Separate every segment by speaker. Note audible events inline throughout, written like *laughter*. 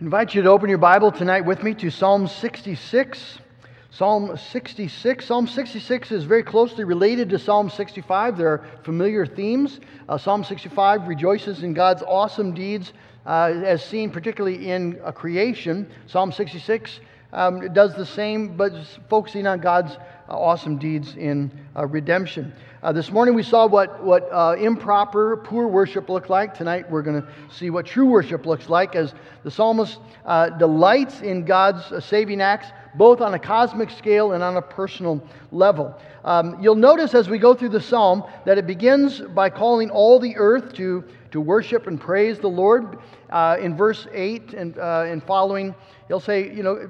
Speaker 1: I invite you to open your Bible tonight with me to Psalm 66. Psalm 66. Psalm 66 is very closely related to Psalm 65. There are familiar themes. Uh, Psalm 65 rejoices in God's awesome deeds, uh, as seen particularly in uh, creation. Psalm 66 um, does the same, but focusing on God's uh, awesome deeds in uh, redemption. Uh, this morning we saw what, what uh, improper, poor worship looked like. Tonight we're going to see what true worship looks like as the psalmist uh, delights in God's uh, saving acts, both on a cosmic scale and on a personal level. Um, you'll notice as we go through the psalm that it begins by calling all the earth to, to worship and praise the Lord. Uh, in verse 8 and, uh, and following, he'll say, you know,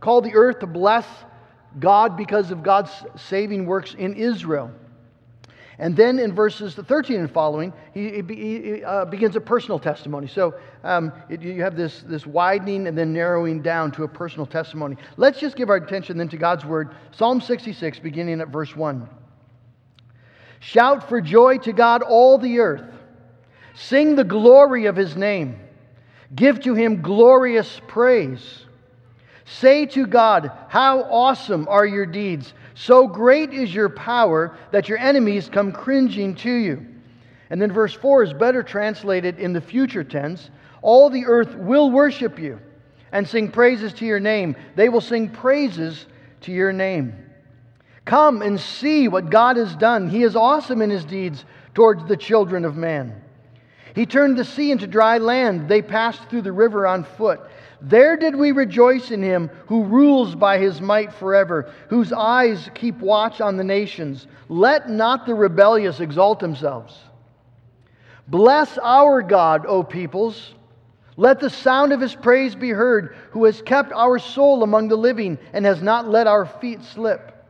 Speaker 1: call the earth to bless God because of God's saving works in Israel. And then in verses 13 and following, he, he, he uh, begins a personal testimony. So um, it, you have this, this widening and then narrowing down to a personal testimony. Let's just give our attention then to God's word. Psalm 66, beginning at verse 1. Shout for joy to God, all the earth. Sing the glory of his name. Give to him glorious praise. Say to God, How awesome are your deeds! So great is your power that your enemies come cringing to you. And then verse 4 is better translated in the future tense All the earth will worship you and sing praises to your name. They will sing praises to your name. Come and see what God has done. He is awesome in his deeds towards the children of man. He turned the sea into dry land. They passed through the river on foot. There did we rejoice in him who rules by his might forever, whose eyes keep watch on the nations. Let not the rebellious exalt themselves. Bless our God, O peoples. Let the sound of his praise be heard, who has kept our soul among the living and has not let our feet slip.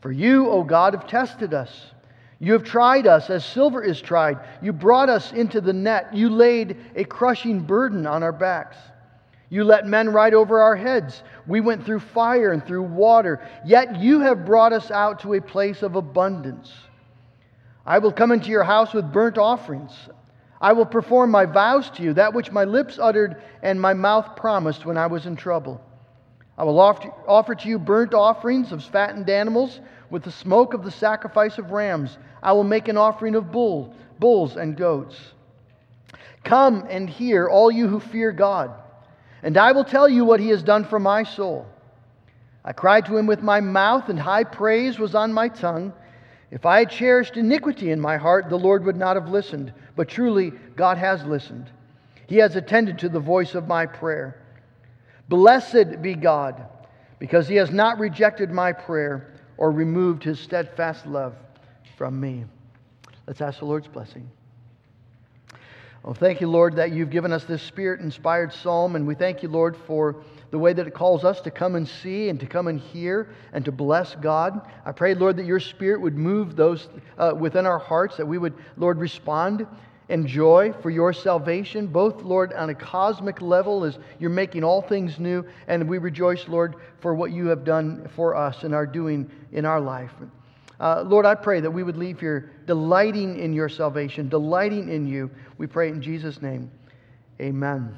Speaker 1: For you, O God, have tested us. You have tried us as silver is tried. You brought us into the net. You laid a crushing burden on our backs. You let men ride over our heads. We went through fire and through water, yet you have brought us out to a place of abundance. I will come into your house with burnt offerings. I will perform my vows to you, that which my lips uttered and my mouth promised when I was in trouble. I will offer to you burnt offerings of fattened animals with the smoke of the sacrifice of rams. I will make an offering of bull, bulls and goats. Come and hear, all you who fear God and I will tell you what he has done for my soul. I cried to him with my mouth, and high praise was on my tongue. If I had cherished iniquity in my heart, the Lord would not have listened. But truly, God has listened. He has attended to the voice of my prayer. Blessed be God, because he has not rejected my prayer or removed his steadfast love from me. Let's ask the Lord's blessing. Well, thank you, Lord, that you've given us this spirit inspired psalm. And we thank you, Lord, for the way that it calls us to come and see and to come and hear and to bless God. I pray, Lord, that your spirit would move those uh, within our hearts, that we would, Lord, respond and joy for your salvation, both, Lord, on a cosmic level as you're making all things new. And we rejoice, Lord, for what you have done for us and are doing in our life. Uh, Lord, I pray that we would leave here delighting in your salvation, delighting in you. We pray in Jesus' name. Amen.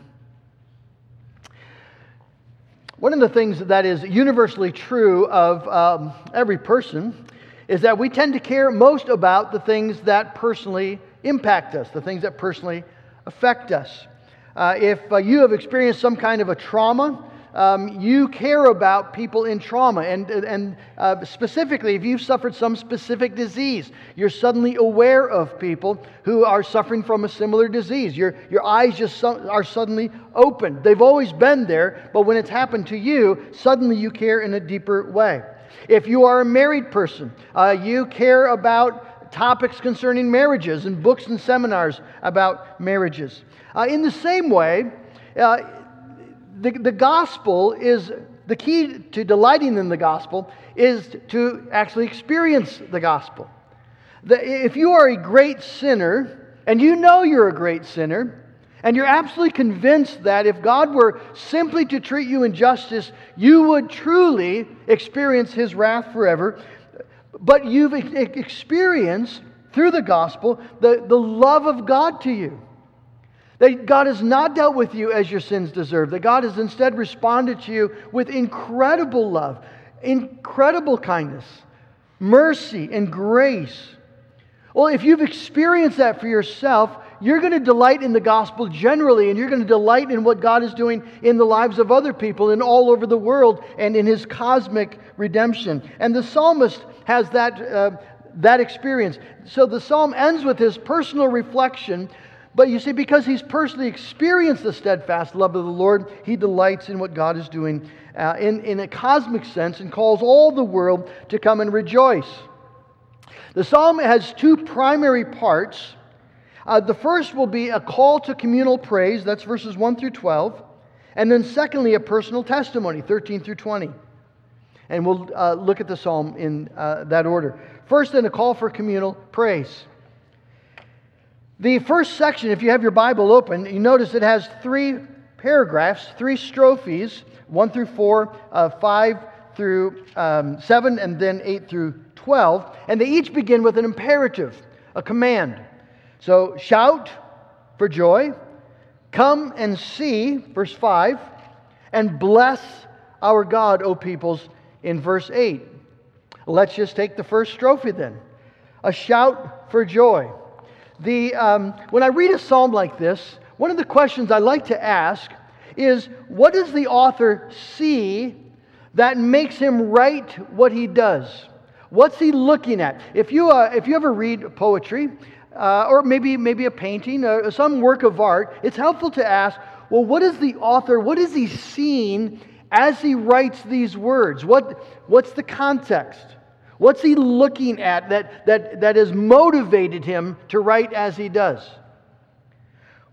Speaker 1: One of the things that is universally true of um, every person is that we tend to care most about the things that personally impact us, the things that personally affect us. Uh, if uh, you have experienced some kind of a trauma, um, you care about people in trauma. And, and uh, specifically, if you've suffered some specific disease, you're suddenly aware of people who are suffering from a similar disease. Your, your eyes just are suddenly opened. They've always been there, but when it's happened to you, suddenly you care in a deeper way. If you are a married person, uh, you care about topics concerning marriages and books and seminars about marriages. Uh, in the same way, uh, the, the gospel is the key to delighting in the gospel is to actually experience the gospel. The, if you are a great sinner, and you know you're a great sinner, and you're absolutely convinced that if God were simply to treat you in justice, you would truly experience his wrath forever, but you've experienced through the gospel the, the love of God to you. That God has not dealt with you as your sins deserve, that God has instead responded to you with incredible love, incredible kindness, mercy, and grace. Well, if you've experienced that for yourself, you're going to delight in the gospel generally, and you're going to delight in what God is doing in the lives of other people and all over the world and in his cosmic redemption. And the psalmist has that, uh, that experience. So the psalm ends with his personal reflection. But you see, because he's personally experienced the steadfast love of the Lord, he delights in what God is doing uh, in, in a cosmic sense and calls all the world to come and rejoice. The psalm has two primary parts. Uh, the first will be a call to communal praise, that's verses 1 through 12. And then, secondly, a personal testimony, 13 through 20. And we'll uh, look at the psalm in uh, that order. First, then, a call for communal praise. The first section, if you have your Bible open, you notice it has three paragraphs, three strophes 1 through 4, uh, 5 through um, 7, and then 8 through 12. And they each begin with an imperative, a command. So shout for joy, come and see, verse 5, and bless our God, O peoples, in verse 8. Let's just take the first strophe then. A shout for joy. The, um, when I read a psalm like this, one of the questions I like to ask is what does the author see that makes him write what he does? What's he looking at? If you, uh, if you ever read poetry, uh, or maybe, maybe a painting, or some work of art, it's helpful to ask, well, what is the author, what is he seeing as he writes these words? What, what's the context? What's he looking at that, that, that has motivated him to write as he does?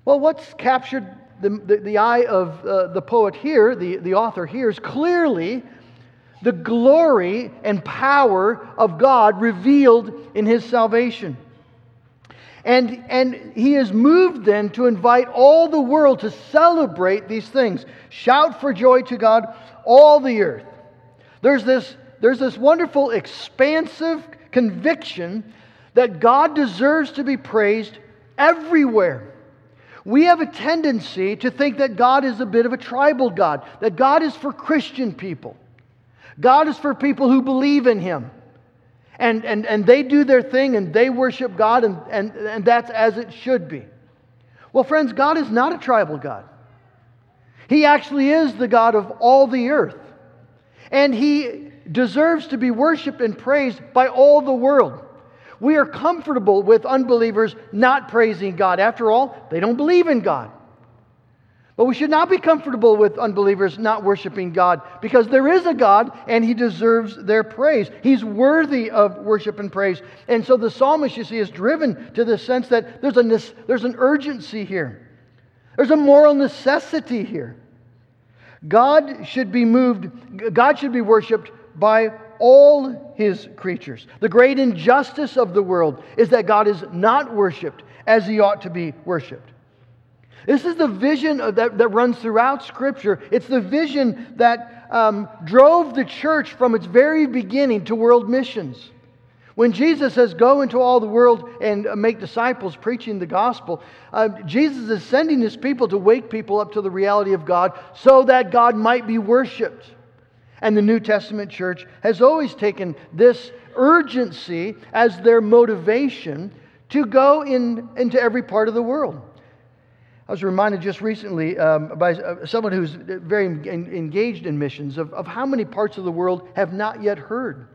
Speaker 1: Well, what's captured the, the, the eye of uh, the poet here, the, the author here, is clearly the glory and power of God revealed in his salvation. And, and he is moved then to invite all the world to celebrate these things. Shout for joy to God, all the earth. There's this, there's this wonderful, expansive conviction that God deserves to be praised everywhere. We have a tendency to think that God is a bit of a tribal God, that God is for Christian people. God is for people who believe in Him and, and, and they do their thing and they worship God, and, and, and that's as it should be. Well, friends, God is not a tribal God. He actually is the God of all the earth. And He deserves to be worshiped and praised by all the world. We are comfortable with unbelievers not praising God. After all, they don't believe in God. But we should not be comfortable with unbelievers not worshiping God because there is a God and he deserves their praise. He's worthy of worship and praise. And so the psalmist, you see, is driven to the sense that there's, a, there's an urgency here, there's a moral necessity here. God should be moved, God should be worshiped by all his creatures. The great injustice of the world is that God is not worshiped as he ought to be worshiped. This is the vision that, that runs throughout Scripture. It's the vision that um, drove the church from its very beginning to world missions. When Jesus says, Go into all the world and make disciples, preaching the gospel, uh, Jesus is sending his people to wake people up to the reality of God so that God might be worshiped. And the New Testament church has always taken this urgency as their motivation to go in, into every part of the world. I was reminded just recently um, by uh, someone who's very engaged in missions of, of how many parts of the world have not yet heard.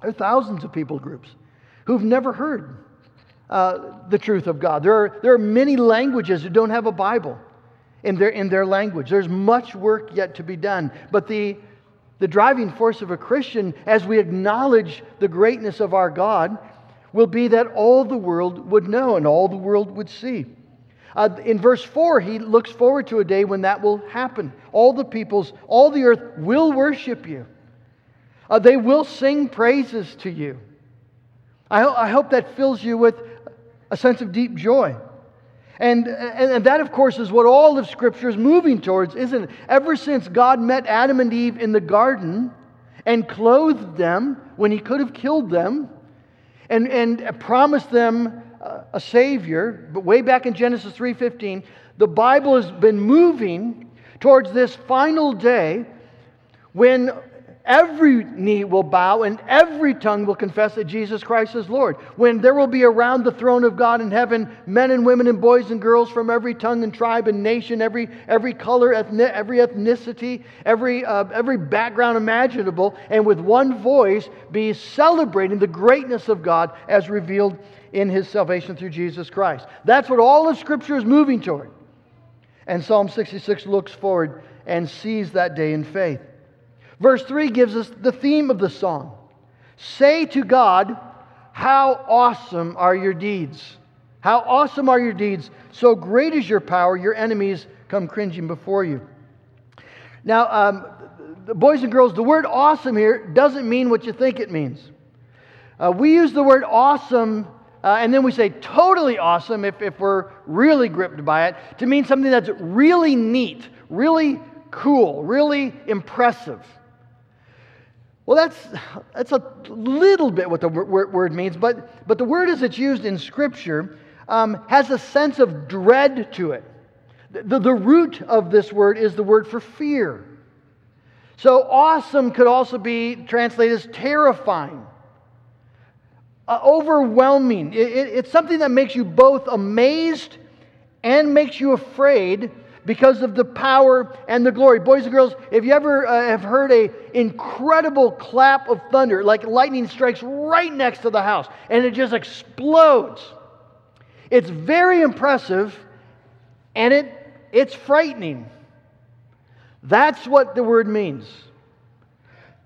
Speaker 1: There are thousands of people groups who've never heard uh, the truth of God. There are, there are many languages who don't have a Bible in their, in their language. There's much work yet to be done. But the, the driving force of a Christian, as we acknowledge the greatness of our God, will be that all the world would know and all the world would see. Uh, in verse 4, he looks forward to a day when that will happen. All the peoples, all the earth will worship you. Uh, they will sing praises to you. I, ho- I hope that fills you with a sense of deep joy. And, and, and, that, of course, is what all of Scripture is moving towards, isn't it? Ever since God met Adam and Eve in the garden and clothed them when he could have killed them and, and promised them a Savior, but way back in Genesis 3.15, the Bible has been moving towards this final day when every knee will bow and every tongue will confess that Jesus Christ is Lord. When there will be around the throne of God in heaven men and women and boys and girls from every tongue and tribe and nation, every, every color, ethnic, every ethnicity, every, uh, every background imaginable, and with one voice be celebrating the greatness of God as revealed in his salvation through Jesus Christ. That's what all of Scripture is moving toward. And Psalm 66 looks forward and sees that day in faith. Verse 3 gives us the theme of the song Say to God, How awesome are your deeds! How awesome are your deeds! So great is your power, your enemies come cringing before you. Now, um, boys and girls, the word awesome here doesn't mean what you think it means. Uh, we use the word awesome uh, and then we say totally awesome if, if we're really gripped by it to mean something that's really neat, really cool, really impressive. Well, that's, that's a little bit what the word means, but, but the word as it's used in Scripture um, has a sense of dread to it. The, the root of this word is the word for fear. So, awesome could also be translated as terrifying, uh, overwhelming. It, it, it's something that makes you both amazed and makes you afraid because of the power and the glory. Boys and girls, if you ever uh, have heard a incredible clap of thunder, like lightning strikes right next to the house and it just explodes, it's very impressive and it, it's frightening. That's what the word means.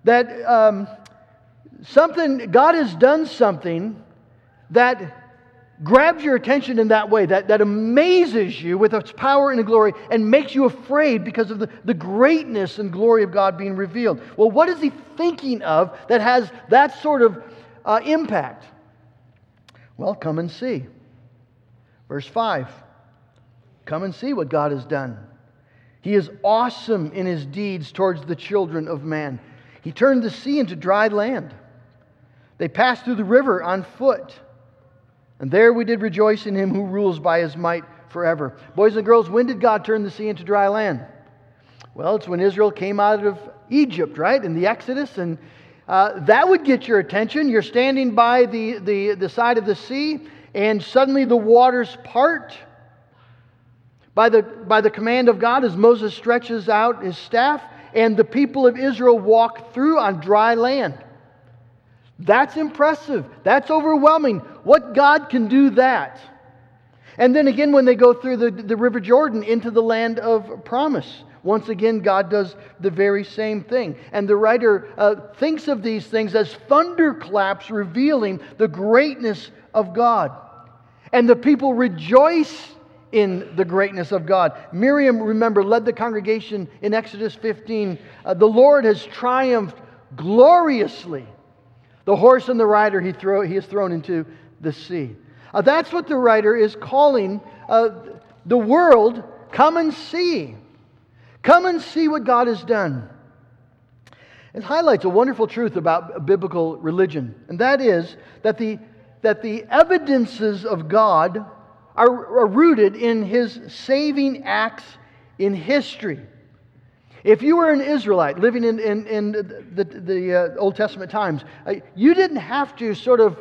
Speaker 1: That um, something, God has done something that grabs your attention in that way, that, that amazes you with its power and glory and makes you afraid because of the, the greatness and glory of God being revealed. Well, what is he thinking of that has that sort of uh, impact? Well, come and see. Verse 5 Come and see what God has done. He is awesome in his deeds towards the children of man. He turned the sea into dry land. They passed through the river on foot. And there we did rejoice in him who rules by his might forever. Boys and girls, when did God turn the sea into dry land? Well, it's when Israel came out of Egypt, right? In the Exodus. And uh, that would get your attention. You're standing by the, the, the side of the sea, and suddenly the waters part. By the, by the command of God, as Moses stretches out his staff, and the people of Israel walk through on dry land. That's impressive. That's overwhelming. What God can do that? And then again, when they go through the, the River Jordan into the land of promise, once again, God does the very same thing. And the writer uh, thinks of these things as thunderclaps revealing the greatness of God. And the people rejoice in the greatness of God. Miriam, remember, led the congregation in Exodus 15. Uh, the Lord has triumphed gloriously. The horse and the rider he, throw, he has thrown into the sea. Uh, that's what the writer is calling uh, the world come and see. Come and see what God has done. It highlights a wonderful truth about biblical religion, and that is that the, that the evidences of God are, are rooted in his saving acts in history. If you were an Israelite living in, in, in the, the uh, Old Testament times, uh, you didn't have to sort of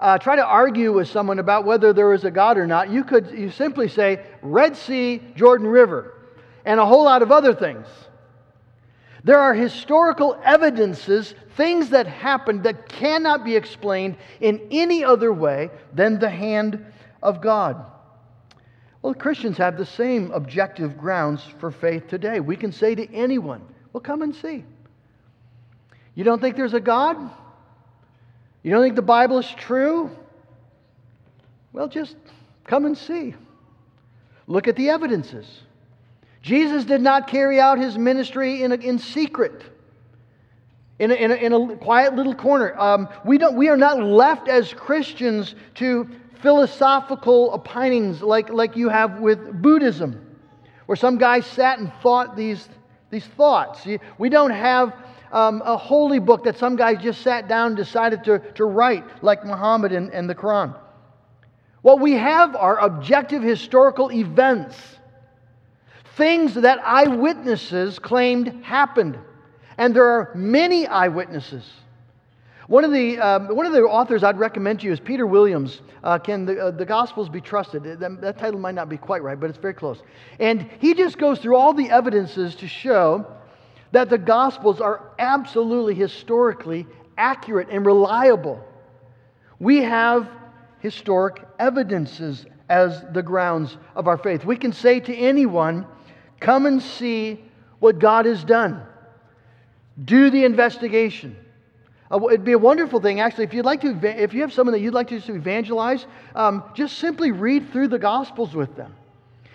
Speaker 1: uh, try to argue with someone about whether there is a God or not. You could you simply say Red Sea, Jordan River, and a whole lot of other things. There are historical evidences, things that happened that cannot be explained in any other way than the hand of God. Well, Christians have the same objective grounds for faith today. We can say to anyone, well, come and see. You don't think there's a God? You don't think the Bible is true? Well, just come and see. Look at the evidences. Jesus did not carry out his ministry in, a, in secret, in a, in, a, in a quiet little corner. Um, we, don't, we are not left as Christians to philosophical opinings like, like you have with Buddhism, where some guy sat and thought these, these thoughts. We don't have um, a holy book that some guy just sat down and decided to, to write, like Muhammad and, and the Quran. What we have are objective historical events, things that eyewitnesses claimed happened. And there are many eyewitnesses. One of the, um, one of the authors I'd recommend to you is Peter Williams. Uh, Can the, uh, the Gospels Be Trusted? That, that title might not be quite right, but it's very close. And he just goes through all the evidences to show that the Gospels are absolutely historically accurate and reliable. We have historic evidences as the grounds of our faith. We can say to anyone, Come and see what God has done. Do the investigation. Uh, it'd be a wonderful thing, actually, if you'd like to, if you have someone that you'd like to evangelize, um, just simply read through the Gospels with them,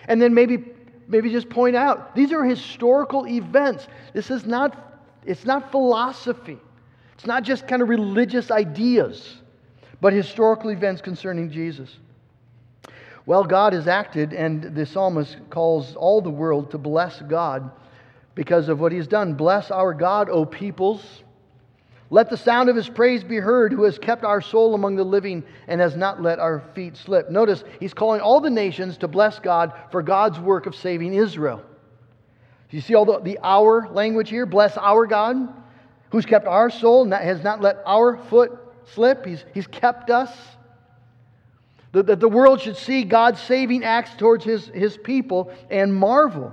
Speaker 1: and then maybe, maybe just point out these are historical events. This is not, it's not philosophy. It's not just kind of religious ideas, but historical events concerning Jesus. Well, God has acted, and the psalmist calls all the world to bless God because of what he's done. Bless our God, O peoples. Let the sound of his praise be heard, who has kept our soul among the living and has not let our feet slip. Notice he's calling all the nations to bless God for God's work of saving Israel. You see all the, the our language here? Bless our God, who's kept our soul, and has not let our foot slip. He's, he's kept us. That the world should see God's saving acts towards his, his people and marvel.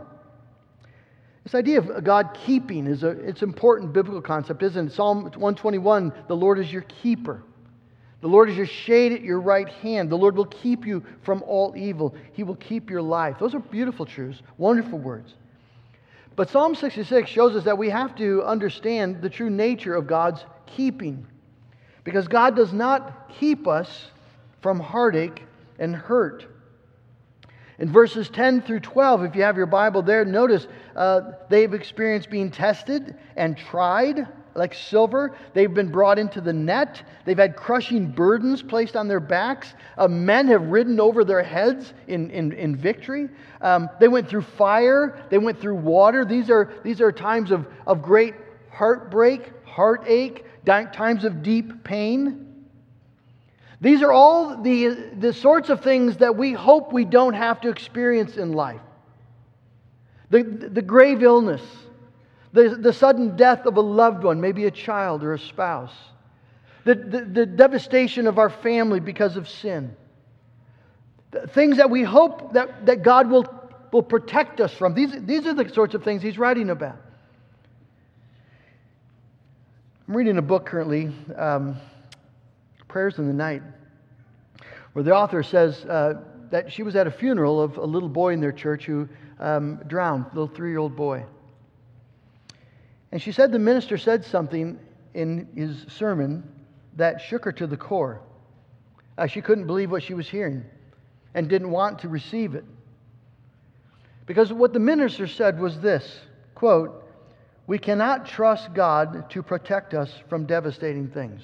Speaker 1: This idea of God keeping is a it's an important biblical concept, isn't it? Psalm 121, the Lord is your keeper. The Lord is your shade at your right hand. The Lord will keep you from all evil. He will keep your life. Those are beautiful truths, wonderful words. But Psalm 66 shows us that we have to understand the true nature of God's keeping. Because God does not keep us from heartache and hurt. In verses 10 through 12, if you have your Bible there, notice uh, they've experienced being tested and tried like silver. They've been brought into the net. They've had crushing burdens placed on their backs. Uh, men have ridden over their heads in, in, in victory. Um, they went through fire. They went through water. These are, these are times of, of great heartbreak, heartache, times of deep pain. These are all the, the sorts of things that we hope we don't have to experience in life. The, the grave illness, the, the sudden death of a loved one, maybe a child or a spouse, the, the, the devastation of our family because of sin. The things that we hope that, that God will, will protect us from. These, these are the sorts of things he's writing about. I'm reading a book currently. Um, Prayers in the Night, where the author says uh, that she was at a funeral of a little boy in their church who um, drowned, a little three year old boy. And she said the minister said something in his sermon that shook her to the core. Uh, she couldn't believe what she was hearing and didn't want to receive it. Because what the minister said was this quote, We cannot trust God to protect us from devastating things.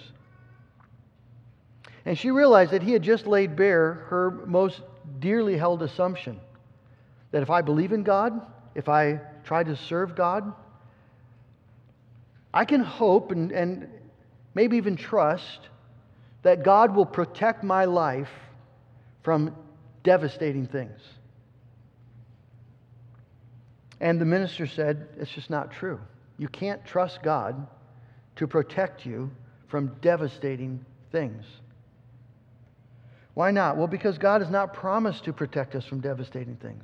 Speaker 1: And she realized that he had just laid bare her most dearly held assumption that if I believe in God, if I try to serve God, I can hope and, and maybe even trust that God will protect my life from devastating things. And the minister said, It's just not true. You can't trust God to protect you from devastating things. Why not? Well, because God has not promised to protect us from devastating things.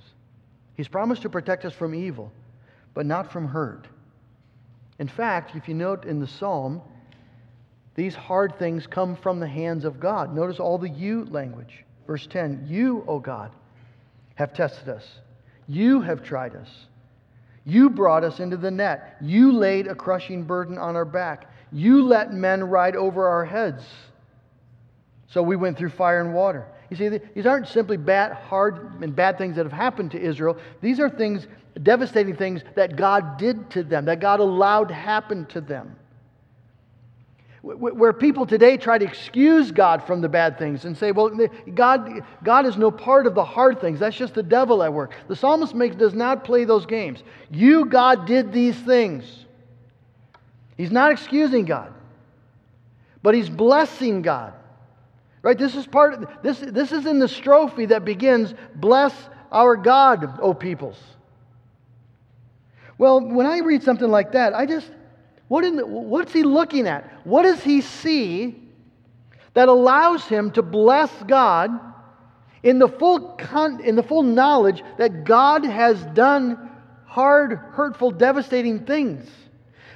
Speaker 1: He's promised to protect us from evil, but not from hurt. In fact, if you note in the psalm, these hard things come from the hands of God. Notice all the you language. Verse 10 You, O God, have tested us. You have tried us. You brought us into the net. You laid a crushing burden on our back. You let men ride over our heads. So we went through fire and water. You see, these aren't simply bad, hard, and bad things that have happened to Israel. These are things, devastating things that God did to them, that God allowed happen to them. Where people today try to excuse God from the bad things and say, well, God, God is no part of the hard things. That's just the devil at work. The psalmist makes, does not play those games. You, God, did these things. He's not excusing God, but he's blessing God. Right? This is part of this this is in the strophe that begins, bless our God, O peoples. Well, when I read something like that, I just what the, what's he looking at? What does he see that allows him to bless God in the full, con- in the full knowledge that God has done hard, hurtful, devastating things.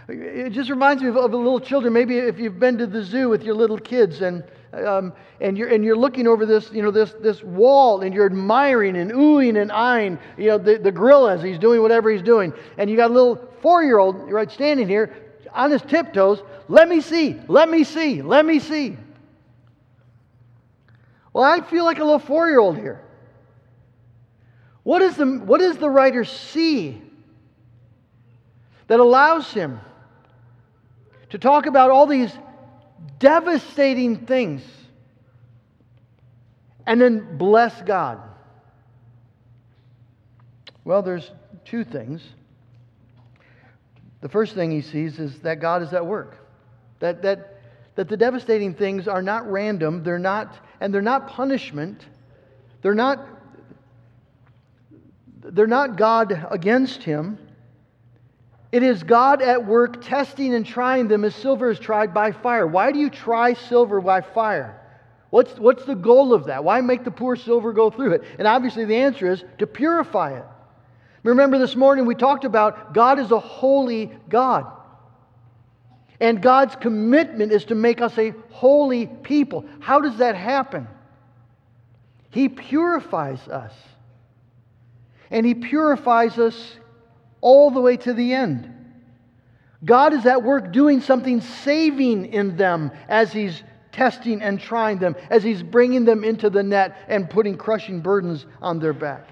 Speaker 1: It just reminds me of, of little children. Maybe if you've been to the zoo with your little kids and um, and you're and you're looking over this you know this this wall and you're admiring and oohing and eyeing you know the, the gorilla as he's doing whatever he's doing and you got a little four year old right standing here on his tiptoes let me see let me see let me see well, I feel like a little four year old here. What, is the, what does the writer see that allows him to talk about all these devastating things and then bless God? Well, there's two things. The first thing he sees is that God is at work. That, that that the devastating things are not random, they're not, and they're not punishment. They're not, they're not God against him. It is God at work testing and trying them as silver is tried by fire. Why do you try silver by fire? What's, what's the goal of that? Why make the poor silver go through it? And obviously, the answer is to purify it. Remember this morning we talked about God is a holy God. And God's commitment is to make us a holy people. How does that happen? He purifies us. And He purifies us all the way to the end. God is at work doing something saving in them as He's testing and trying them, as He's bringing them into the net and putting crushing burdens on their back.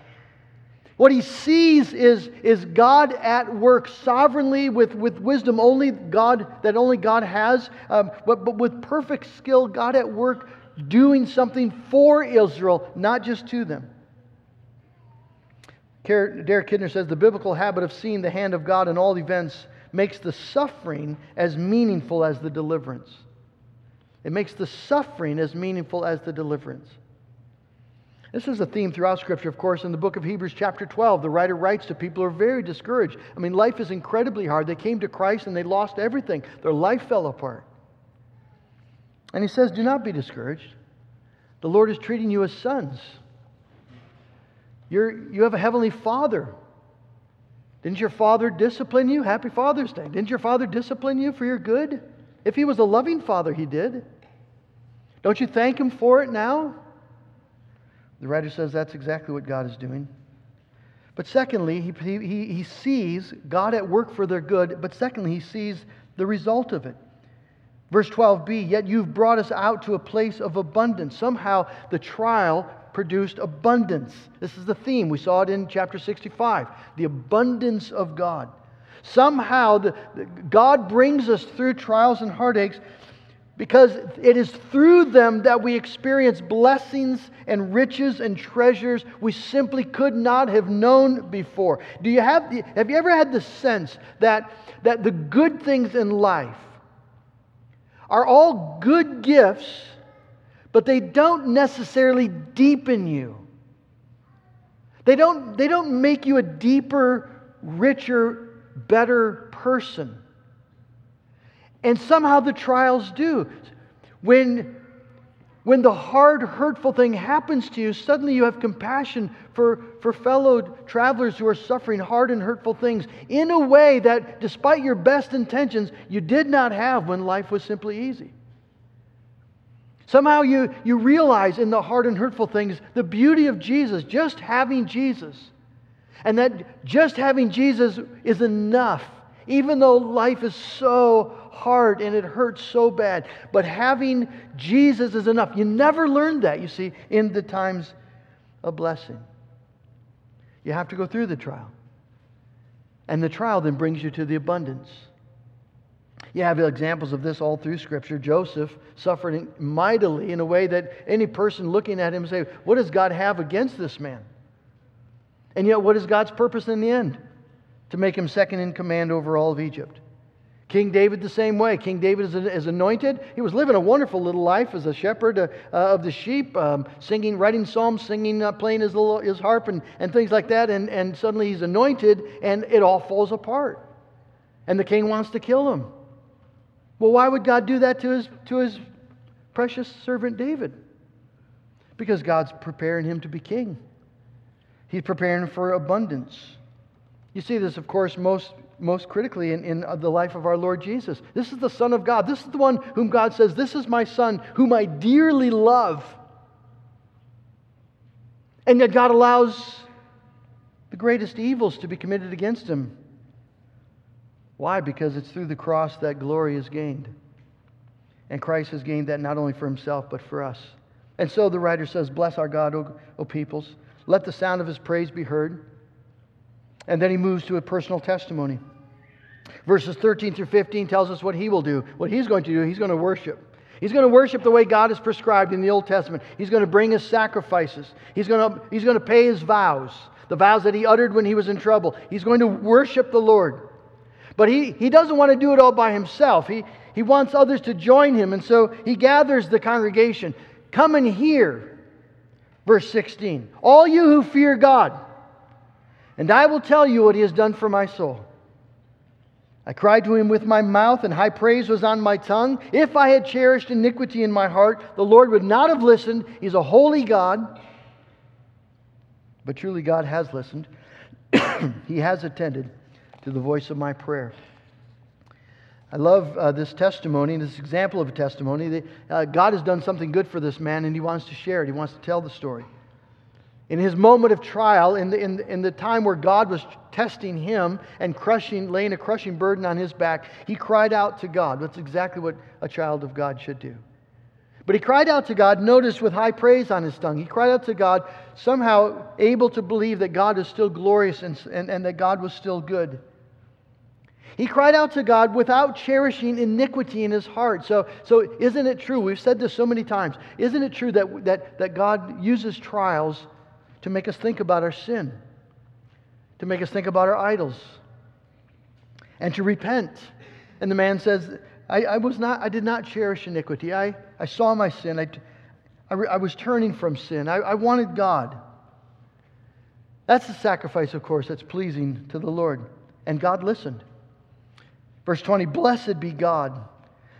Speaker 1: What he sees is, is God at work sovereignly with, with wisdom only God that only God has, um, but, but with perfect skill, God at work doing something for Israel, not just to them. Derek Kidner says the biblical habit of seeing the hand of God in all events makes the suffering as meaningful as the deliverance. It makes the suffering as meaningful as the deliverance. This is a theme throughout Scripture, of course. In the book of Hebrews, chapter 12, the writer writes to people who are very discouraged. I mean, life is incredibly hard. They came to Christ and they lost everything, their life fell apart. And he says, Do not be discouraged. The Lord is treating you as sons. You're, you have a heavenly Father. Didn't your Father discipline you? Happy Father's Day. Didn't your Father discipline you for your good? If He was a loving Father, He did. Don't you thank Him for it now? The writer says that's exactly what God is doing. But secondly, he, he, he sees God at work for their good, but secondly, he sees the result of it. Verse 12b, yet you've brought us out to a place of abundance. Somehow the trial produced abundance. This is the theme. We saw it in chapter 65 the abundance of God. Somehow the, the, God brings us through trials and heartaches because it is through them that we experience blessings and riches and treasures we simply could not have known before. Do you have, have you ever had the sense that, that the good things in life are all good gifts, but they don't necessarily deepen you? They don't, they don't make you a deeper, richer, better person. And somehow the trials do. When, when the hard, hurtful thing happens to you, suddenly you have compassion for, for fellow travelers who are suffering hard and hurtful things in a way that, despite your best intentions, you did not have when life was simply easy. Somehow you, you realize in the hard and hurtful things the beauty of Jesus, just having Jesus. And that just having Jesus is enough, even though life is so hard and it hurts so bad. But having Jesus is enough. You never learn that, you see, in the times of blessing. You have to go through the trial. And the trial then brings you to the abundance. You have examples of this all through Scripture. Joseph suffered mightily in a way that any person looking at him say, What does God have against this man? And yet, what is God's purpose in the end? To make him second in command over all of Egypt. King David, the same way. King David is, anointed. He was living a wonderful little life as a shepherd uh, uh, of the sheep, um, singing, writing psalms, singing, uh, playing his, little, his harp, and, and things like that. And, and suddenly he's anointed, and it all falls apart. And the king wants to kill him. Well, why would God do that to his, to his precious servant David? Because God's preparing him to be king, he's preparing for abundance. You see this, of course, most most critically in, in the life of our Lord Jesus. This is the Son of God. This is the one whom God says, This is my Son, whom I dearly love. And yet God allows the greatest evils to be committed against him. Why? Because it's through the cross that glory is gained. And Christ has gained that not only for himself, but for us. And so the writer says, Bless our God, O, o peoples. Let the sound of his praise be heard. And then he moves to a personal testimony. Verses 13 through 15 tells us what he will do. What he's going to do, he's going to worship. He's going to worship the way God has prescribed in the Old Testament. He's going to bring his sacrifices. He's going to, he's going to pay his vows, the vows that he uttered when he was in trouble. He's going to worship the Lord. But he, he doesn't want to do it all by himself. He, he wants others to join him. And so he gathers the congregation. Come and hear. Verse 16. All you who fear God and I will tell you what he has done for my soul. I cried to him with my mouth, and high praise was on my tongue. If I had cherished iniquity in my heart, the Lord would not have listened. He's a holy God. But truly, God has listened. *coughs* he has attended to the voice of my prayer. I love uh, this testimony, this example of a testimony. That, uh, God has done something good for this man, and he wants to share it. He wants to tell the story. In his moment of trial, in the, in, in the time where God was testing him and crushing, laying a crushing burden on his back, he cried out to God. That's exactly what a child of God should do. But he cried out to God, notice with high praise on his tongue. He cried out to God, somehow able to believe that God is still glorious and, and, and that God was still good. He cried out to God without cherishing iniquity in his heart. So, so isn't it true? We've said this so many times. Isn't it true that, that, that God uses trials to make us think about our sin, to make us think about our idols, and to repent. And the man says, I, I was not, I did not cherish iniquity. I, I saw my sin. I, I, I was turning from sin. I, I wanted God. That's the sacrifice, of course, that's pleasing to the Lord. And God listened. Verse 20 Blessed be God,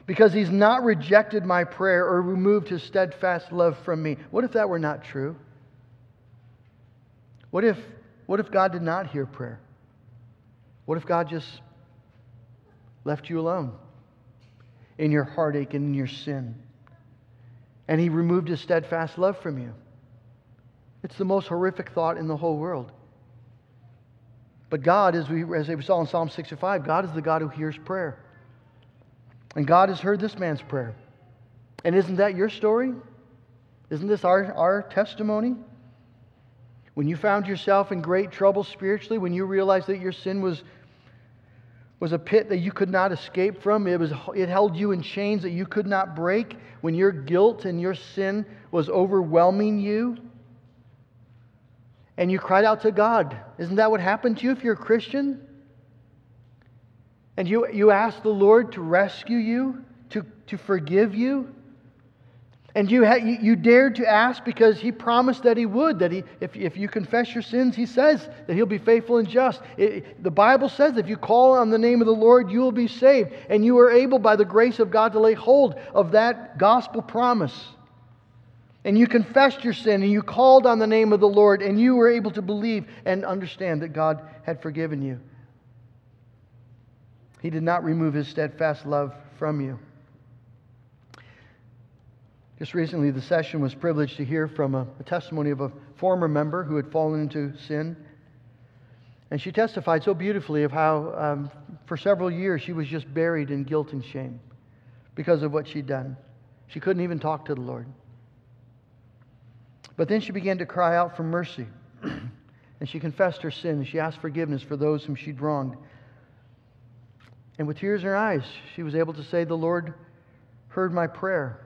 Speaker 1: because he's not rejected my prayer or removed his steadfast love from me. What if that were not true? What if, what if God did not hear prayer? What if God just left you alone in your heartache and in your sin? And He removed His steadfast love from you. It's the most horrific thought in the whole world. But God, as we, as we saw in Psalm 65, God is the God who hears prayer. And God has heard this man's prayer. And isn't that your story? Isn't this our, our testimony? When you found yourself in great trouble spiritually, when you realized that your sin was, was a pit that you could not escape from, it, was, it held you in chains that you could not break, when your guilt and your sin was overwhelming you, and you cried out to God. Isn't that what happened to you if you're a Christian? And you, you asked the Lord to rescue you, to, to forgive you. And you, ha- you, dared to ask because he promised that he would, that he, if, if you confess your sins, he says that he'll be faithful and just. It, the Bible says if you call on the name of the Lord, you will be saved. And you are able, by the grace of God, to lay hold of that gospel promise. And you confessed your sin and you called on the name of the Lord and you were able to believe and understand that God had forgiven you. He did not remove his steadfast love from you. Just recently, the session was privileged to hear from a, a, testimony of a former member who had fallen into sin. And she testified so beautifully of how, um, for several years, she was just buried in guilt and shame because of what she'd done. She couldn't even talk to the Lord. But then she began to cry out for mercy. *clears throat* and she confessed her sin. She asked forgiveness for those whom she'd wronged. And with tears in her eyes, she was able to say, The Lord heard my prayer.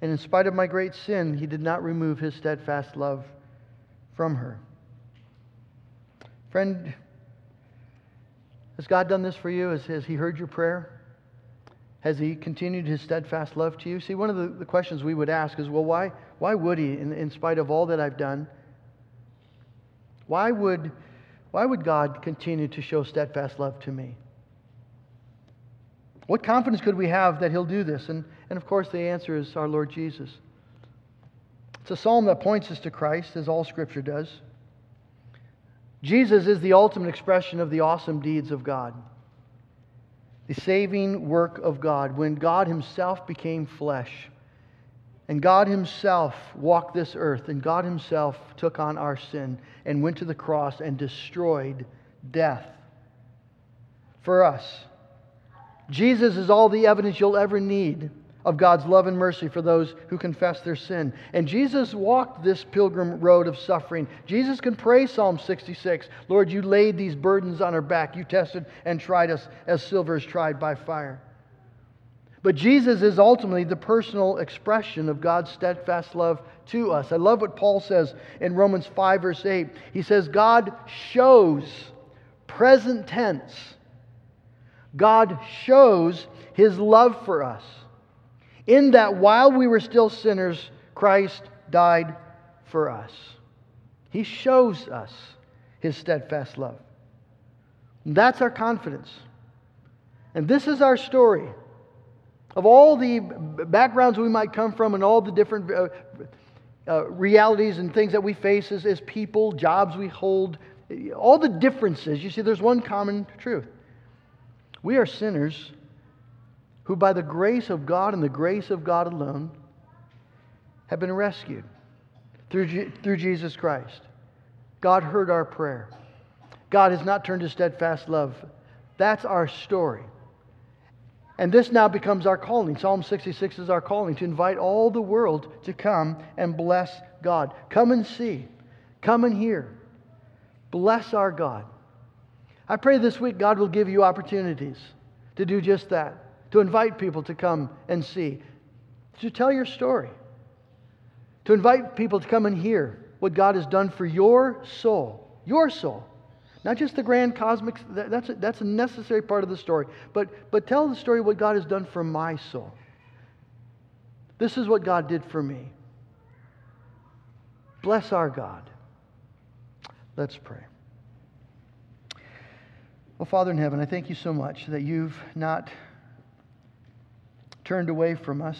Speaker 1: And in spite of my great sin, he did not remove his steadfast love from her. Friend, Has God done this for you? Has, has He heard your prayer? Has He continued His steadfast love to you? See, one of the, the questions we would ask is well, why, why would He, in, in spite of all that I've done, why would, why would God continue to show steadfast love to me? What confidence could we have that He'll do this? And, and of course, the answer is our Lord Jesus. It's a psalm that points us to Christ, as all Scripture does. Jesus is the ultimate expression of the awesome deeds of God, the saving work of God, when God Himself became flesh. And God Himself walked this earth, and God Himself took on our sin and went to the cross and destroyed death for us. Jesus is all the evidence you'll ever need of God's love and mercy for those who confess their sin. And Jesus walked this pilgrim road of suffering. Jesus can pray Psalm 66 Lord, you laid these burdens on our back. You tested and tried us as silver is tried by fire. But Jesus is ultimately the personal expression of God's steadfast love to us. I love what Paul says in Romans 5, verse 8. He says, God shows, present tense, God shows his love for us in that while we were still sinners, Christ died for us. He shows us his steadfast love. that's our confidence. And this is our story. Of all the backgrounds we might come from and all the different uh, uh, realities and things that we face as, as people, jobs we hold, all the differences, you see, there's one common truth. We are sinners who, by the grace of God and the grace of God alone, have been rescued through, through Jesus Christ. God heard our prayer. God has not turned his steadfast love. That's our story. And this now becomes our calling. Psalm 66 is our calling to invite all the world to come and bless God. Come and see. Come and hear. Bless our God. I pray this week God will give you opportunities to do just that to invite people to come and see, to tell your story, to invite people to come and hear what God has done for your soul, your soul. Not just the grand cosmic, that's a, that's a necessary part of the story, but, but tell the story what God has done for my soul. This is what God did for me. Bless our God. Let's pray. Well, Father in heaven, I thank you so much that you've not turned away from us.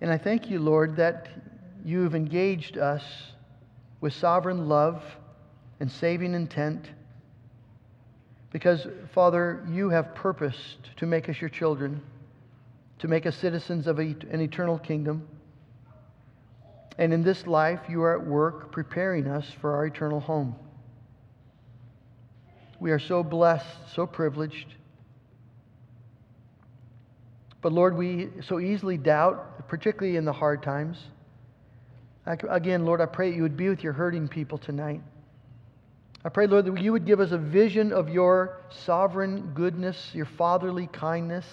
Speaker 1: And I thank you, Lord, that you've engaged us with sovereign love and saving intent. Because, Father, you have purposed to make us your children, to make us citizens of an eternal kingdom. And in this life, you are at work preparing us for our eternal home. We are so blessed, so privileged. But Lord, we so easily doubt, particularly in the hard times. Again, Lord, I pray you would be with your hurting people tonight. I pray, Lord, that you would give us a vision of your sovereign goodness, your fatherly kindness,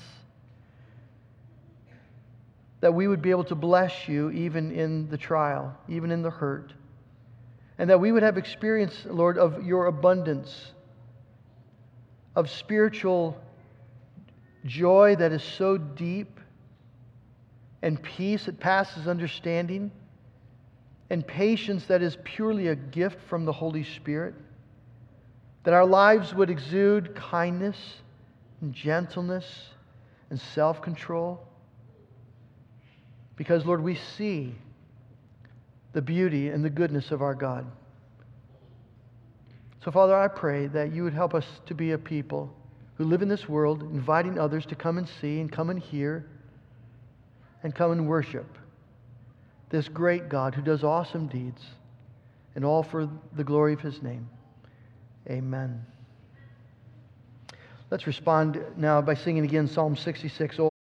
Speaker 1: that we would be able to bless you even in the trial, even in the hurt, and that we would have experience, Lord, of your abundance, of spiritual joy that is so deep, and peace that passes understanding, and patience that is purely a gift from the Holy Spirit. That our lives would exude kindness and gentleness and self control. Because, Lord, we see the beauty and the goodness of our God. So, Father, I pray that you would help us to be a people who live in this world, inviting others to come and see and come and hear and come and worship this great God who does awesome deeds, and all for the glory of his name. Amen. Let's respond now by singing again Psalm 66.